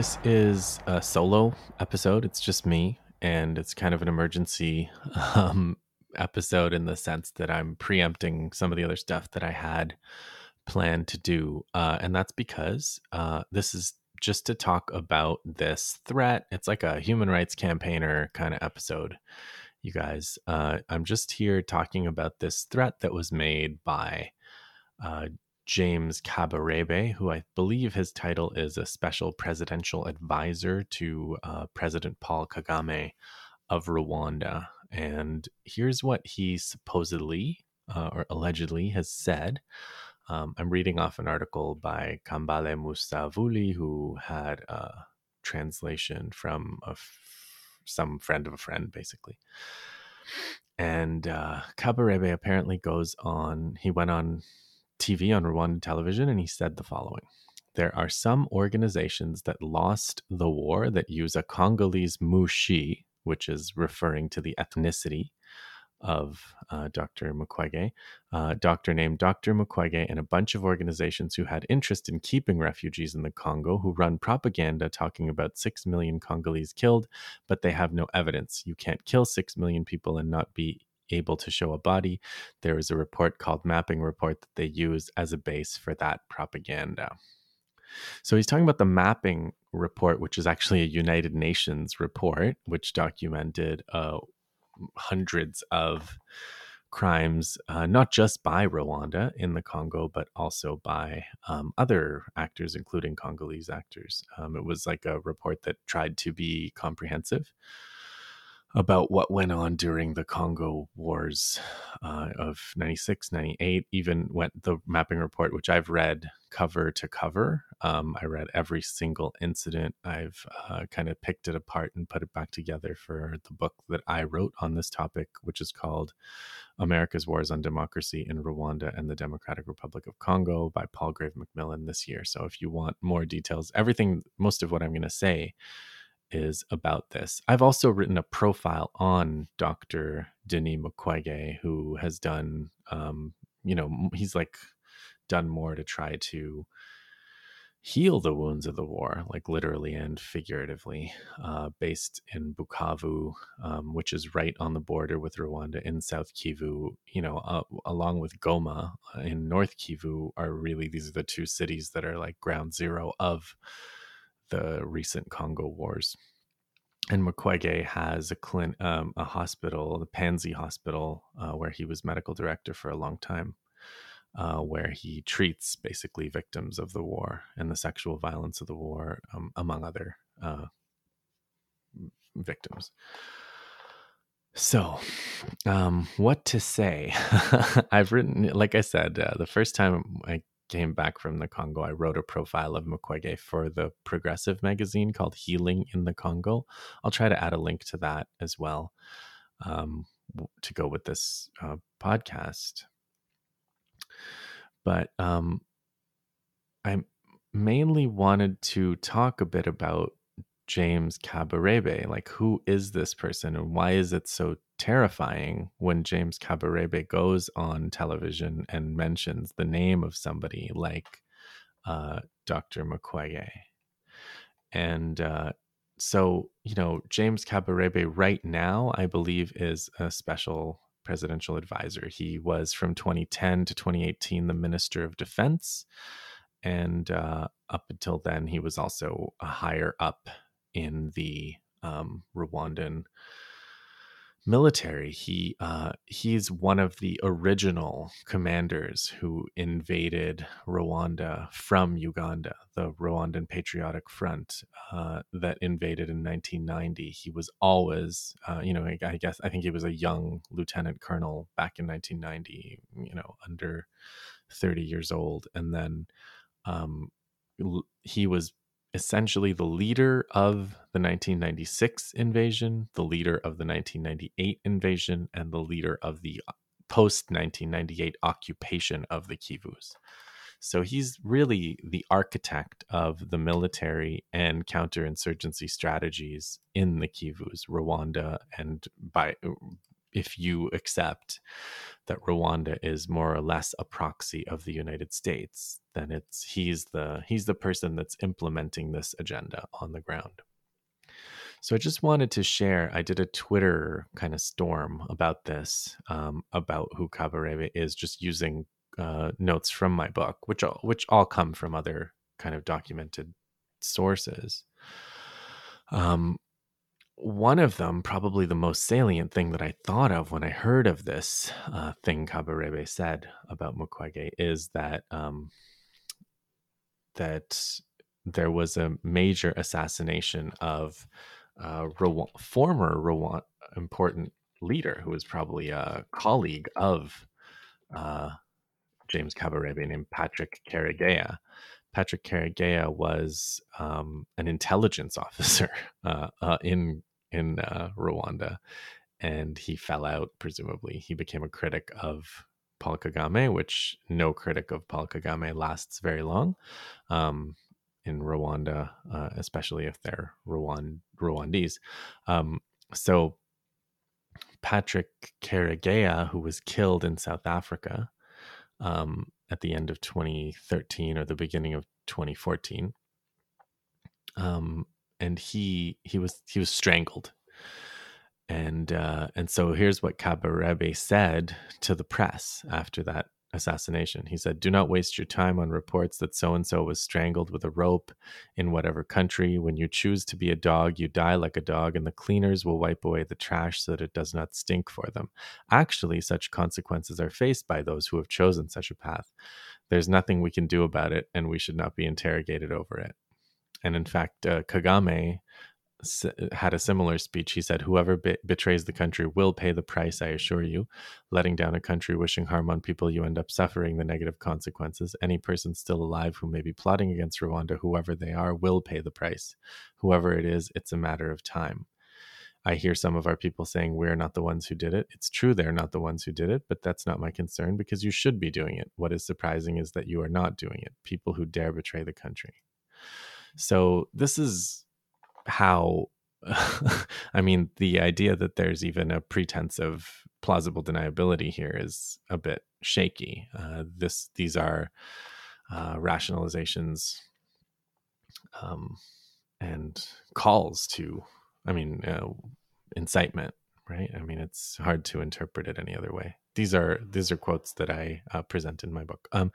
this is a solo episode. It's just me, and it's kind of an emergency um, episode in the sense that I'm preempting some of the other stuff that I had planned to do. Uh, and that's because uh, this is just to talk about this threat. It's like a human rights campaigner kind of episode, you guys. Uh, I'm just here talking about this threat that was made by uh, James Kabarebe, who I believe his title is a special presidential advisor to uh, President Paul Kagame of Rwanda. And here's what he supposedly uh, or allegedly has said. Um, I'm reading off an article by Kambale Musavuli, who had a translation from a f- some friend of a friend, basically. And uh, Kabarebe apparently goes on, he went on TV on Rwandan television, and he said the following There are some organizations that lost the war that use a Congolese Mushi, which is referring to the ethnicity of uh, Dr. Mukwege, uh, doctor named Dr. Mukwege, and a bunch of organizations who had interest in keeping refugees in the Congo who run propaganda talking about 6 million Congolese killed, but they have no evidence. You can't kill 6 million people and not be able to show a body. There is a report called Mapping Report that they use as a base for that propaganda. So he's talking about the mapping report, which is actually a United Nations report, which documented uh, hundreds of crimes, uh, not just by Rwanda in the Congo, but also by um, other actors, including Congolese actors. Um, it was like a report that tried to be comprehensive about what went on during the Congo wars uh, of 96, 98, even went the mapping report, which I've read cover to cover. Um, I read every single incident. I've uh, kind of picked it apart and put it back together for the book that I wrote on this topic, which is called America's Wars on Democracy in Rwanda and the Democratic Republic of Congo by Palgrave Macmillan this year. So if you want more details, everything, most of what I'm going to say, is about this. I've also written a profile on Dr. Denis Mukwege, who has done, um, you know, he's like done more to try to heal the wounds of the war, like literally and figuratively, uh, based in Bukavu, um, which is right on the border with Rwanda in South Kivu. You know, uh, along with Goma uh, in North Kivu, are really these are the two cities that are like ground zero of the recent Congo wars. And Mukwege has a clin- um, a hospital, the Panzi Hospital, uh, where he was medical director for a long time, uh, where he treats basically victims of the war and the sexual violence of the war, um, among other uh, victims. So, um, what to say? I've written, like I said, uh, the first time I came back from the Congo, I wrote a profile of Mukwege for the progressive magazine called Healing in the Congo. I'll try to add a link to that as well um, to go with this uh, podcast. But um, I mainly wanted to talk a bit about James Kabarebe. Like, who is this person and why is it so terrifying when James Kabarebe goes on television and mentions the name of somebody like uh, Dr. Mukwege? And uh, so, you know, James Kabarebe right now, I believe, is a special presidential advisor. He was from 2010 to 2018 the Minister of Defense. And uh, up until then, he was also a higher up in the um, Rwandan military. He uh, he's one of the original commanders who invaded Rwanda from Uganda, the Rwandan Patriotic Front uh, that invaded in 1990. He was always, uh, you know, I, guess I think he was a young lieutenant colonel back in 1990. You know, under 30 years old, and then um, he was essentially the leader of the 1996 invasion, the leader of the 1998 invasion, and the leader of the uh, post 1998 occupation of the Kivus. So he's really the architect of the military and counterinsurgency strategies in the Kivus, Rwanda, and by if you accept that Rwanda is more or less a proxy of the United States, then it's he's the he's the person that's implementing this agenda on the ground. So I just wanted to share. I did a Twitter kind of storm about this, um, about who Kabarebe is, just using uh, notes from my book, which all, which all come from other kind of documented sources. Um, one of them, probably the most salient thing that I thought of when I heard of this uh, thing Kabarebe said about Mukwege is that um, that there was a major assassination of uh, Rwanda, former Rwanda important leader who was probably a colleague of uh, James Kabarebe named Patrick Karegeya. Patrick Karegeya was um, an intelligence officer uh, uh, in in uh, Rwanda, and he fell out. Presumably, he became a critic of Paul Kagame, which no critic of Paul Kagame lasts very long um, in Rwanda, uh, especially if they're Rwand- Rwandese. Um, so Patrick Karegeya, who was killed in South Africa um, at the end of 2013 or the beginning of 2014, um, and he he was he was strangled and uh, and so here's what Kabarebe said to the press after that assassination. He said, "Do not waste your time on reports that so and so was strangled with a rope in whatever country. When you choose to be a dog, you die like a dog, and the cleaners will wipe away the trash so that it does not stink for them. Actually, such consequences are faced by those who have chosen such a path. There's nothing we can do about it, and we should not be interrogated over it." And in fact, uh, Kagame had a similar speech. He said, Whoever be- betrays the country will pay the price, I assure you. Letting down a country, wishing harm on people, you end up suffering the negative consequences. Any person still alive who may be plotting against Rwanda, whoever they are, will pay the price. Whoever it is, it's a matter of time. I hear some of our people saying we're not the ones who did it. It's true they're not the ones who did it, but that's not my concern because you should be doing it. What is surprising is that you are not doing it. People who dare betray the country. So this is how I mean, the idea that there's even a pretense of plausible deniability here is a bit shaky. Uh, this these are uh, rationalizations um, and calls to, I mean, uh, incitement. Right? I mean, it's hard to interpret it any other way. These are these are quotes that I uh, present in my book. Um,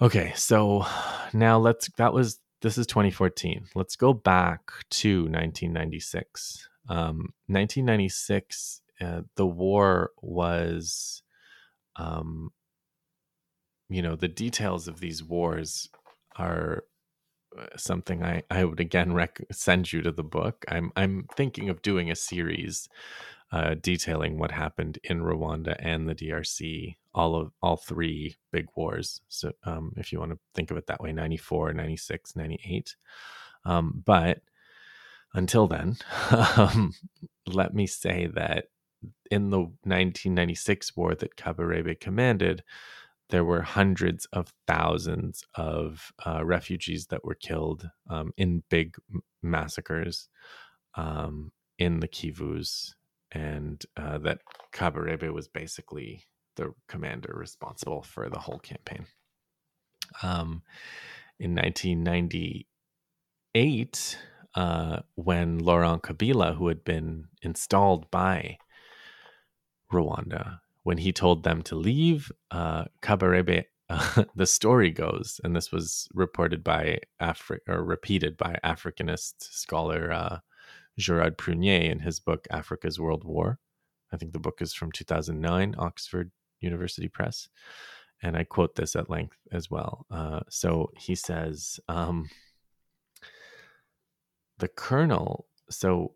okay, so now let's. That was this is 2014. Let's go back to 1996. Um, 1996, uh, the war was, um, you know, the details of these wars are uh, something I, I would again rec- send you to the book. I'm I'm thinking of doing a series uh, detailing what happened in Rwanda and the DRC, all of all three big wars. So, um, if you want to think of it that way, 94, 96, 98. Um, but until then, um, let me say that in the 1996 war that Kabarebe commanded, there were hundreds of thousands of uh, refugees that were killed um, in big massacres um, in the Kivus and uh, that Kabarebe was basically the commander responsible for the whole campaign. Um, in 1998, uh, when Laurent Kabila, who had been installed by Rwanda, when he told them to leave, uh, Kabarebe, uh, the story goes, and this was reported by Afri- or repeated by Africanist scholar uh, Gerard Prunier in his book Africa's World War. I think the book is from 2009, Oxford University Press. And I quote this at length as well. Uh, so he says, um, the colonel, so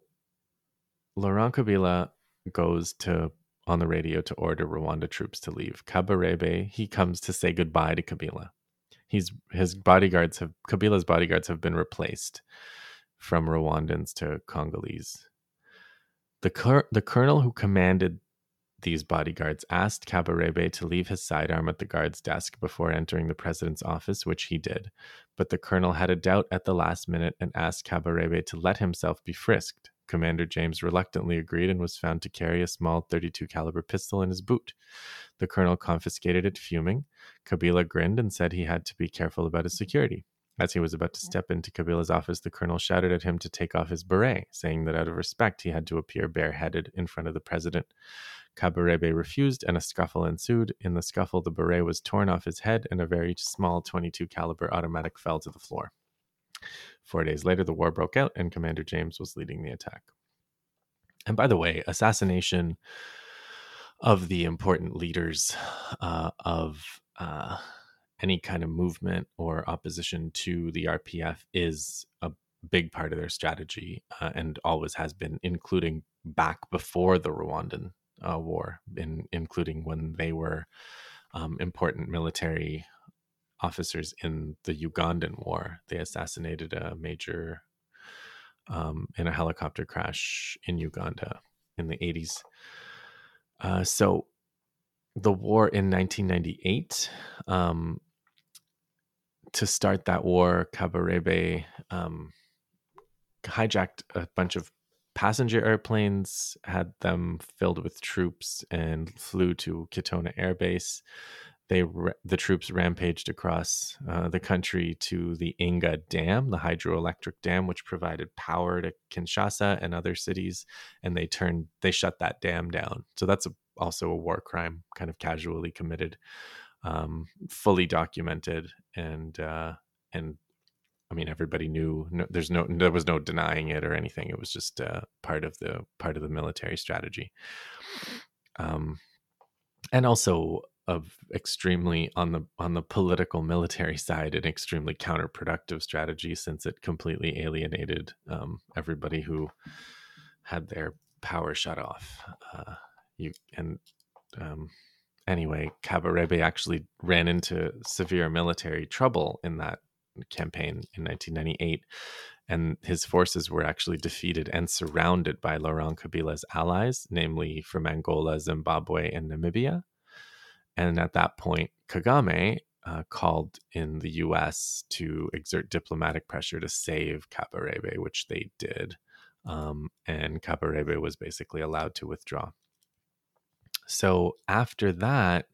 Laurent Kabila goes to on the radio to order Rwanda troops to leave. Kabarebe, he comes to say goodbye to Kabila. He's his bodyguards have Kabila's bodyguards have been replaced from Rwandans to Congolese. The, cur- the colonel who commanded these bodyguards asked Kabarebe to leave his sidearm at the guard's desk before entering the president's office, which he did. But the colonel had a doubt at the last minute and asked Kabarebe to let himself be frisked. Commander James reluctantly agreed and was found to carry a small 32 caliber pistol in his boot. The colonel confiscated it, fuming. Kabila grinned and said he had to be careful about his security. As he was about to step into Kabila's office, the colonel shouted at him to take off his beret, saying that out of respect he had to appear bareheaded in front of the president. Kabarebe refused, and a scuffle ensued. In the scuffle, the beret was torn off his head, and a very small 22 caliber automatic fell to the floor. Four days later, the war broke out, and Commander James was leading the attack. And by the way, assassination of the important leaders uh, of uh, any kind of movement or opposition to the RPF is a big part of their strategy uh, and always has been, including back before the Rwandan uh, war, in, including when they were um, important military officers in the Ugandan war. They assassinated a major um, in a helicopter crash in Uganda in the 80s. Uh, so the war in 1998 um, to start that war, Kabarebe um, hijacked a bunch of passenger airplanes, had them filled with troops, and flew to Kitona Air Base. They the troops rampaged across uh, the country to the Inga Dam, the hydroelectric dam, which provided power to Kinshasa and other cities, and they turned they shut that dam down. So that's a, also a war crime, kind of casually committed um, fully documented and uh, and I mean everybody knew no, there's no there was no denying it or anything. It was just uh, part of the part of the military strategy. Um, and also of extremely on the on the political military side an extremely counterproductive strategy since it completely alienated um, everybody who had their power shut off uh, you and um, anyway, Kabarebe actually ran into severe military trouble in that campaign in 1998. And his forces were actually defeated and surrounded by Laurent Kabila's allies, namely from Angola, Zimbabwe, and Namibia. And at that point, Kagame uh, called in the US to exert diplomatic pressure to save Kabarebe, which they did. Um, and Kabarebe was basically allowed to withdraw. So after that,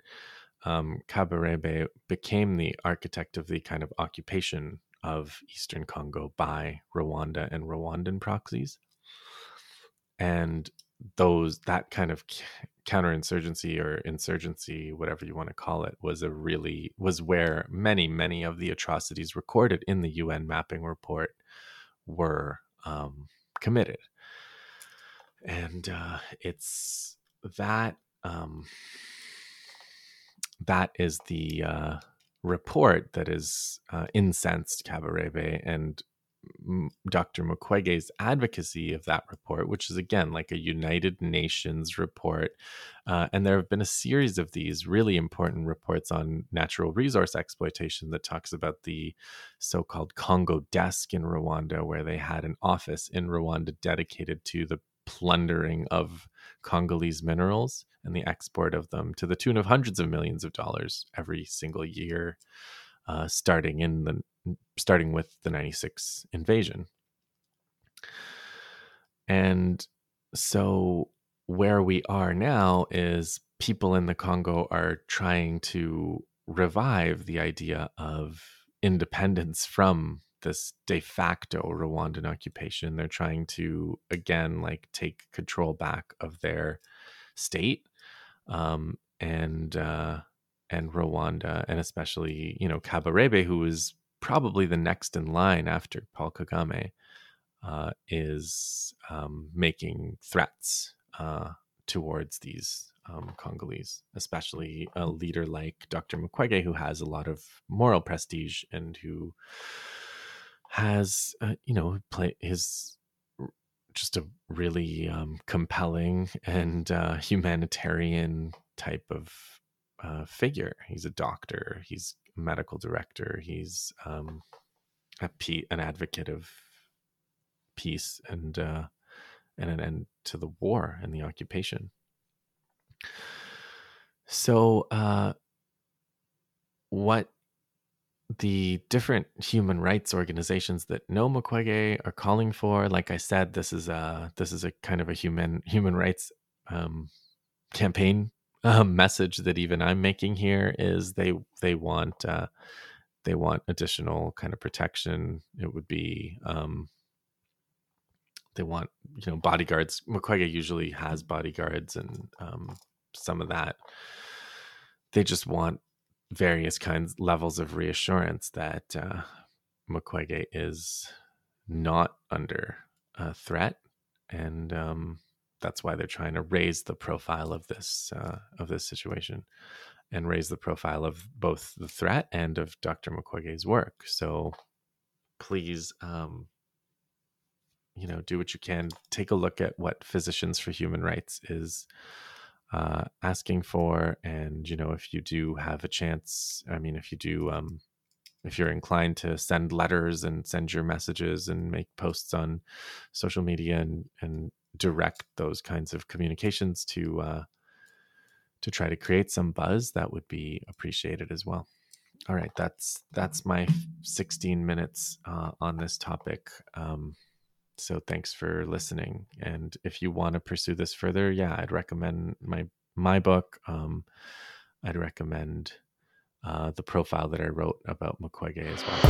um, Kabarebe became the architect of the kind of occupation of Eastern Congo by Rwanda and Rwandan proxies. And those that kind of counterinsurgency or insurgency, whatever you want to call it, was a really was where many many of the atrocities recorded in the UN mapping report were um, committed, and uh, it's that um, that is the uh, report that is uh, incensed Kabarebe and Dr. Mukwege's advocacy of that report, which is again like a United Nations report. Uh, and there have been a series of these really important reports on natural resource exploitation that talks about the so called Congo desk in Rwanda, where they had an office in Rwanda dedicated to the plundering of Congolese minerals and the export of them to the tune of hundreds of millions of dollars every single year, uh, starting in the starting with the '96 invasion. And so, where we are now is people in the Congo are trying to revive the idea of independence from this de facto Rwandan occupation. They're trying to again like take control back of their state, um, and uh, and Rwanda, and especially you know Kabarebe, who is probably the next in line after Paul Kagame, uh, is um, making threats uh, towards these um, Congolese, especially a leader like Dr. Mukwege, who has a lot of moral prestige and who has uh, you know play his just a really um, compelling and uh, humanitarian type of uh, figure. He's a doctor. He's a medical director. He's um, a pe- an advocate of peace and uh, and an end to the war and the occupation. So, uh, what the different human rights organizations that know Mukwege are calling for. Like I said, this is a this is a kind of a human human rights um, campaign um, message that even I'm making here is they they want uh, they want additional kind of protection. It would be um, they want you know bodyguards. Mukwege usually has bodyguards and um, some of that. They just want various kinds levels of reassurance that uh, Mukwege is not under a threat, and um, that's why they're trying to raise the profile of this uh, of this situation and raise the profile of both the threat and of Dr. Mukwege's work. So please, um, you know, do what you can. Take a look at what Physicians for Human Rights is uh, asking for, and you know, if you do have a chance, I mean, if you do. Um, if you're inclined to send letters and send your messages and make posts on social media and, and direct those kinds of communications to uh, to try to create some buzz, that would be appreciated as well. All right, that's that's my 16 minutes uh, on this topic. Um, so thanks for listening. And if you want to pursue this further, yeah, I'd recommend my my book. Um, I'd recommend uh, the profile that I wrote about Mukwege as well.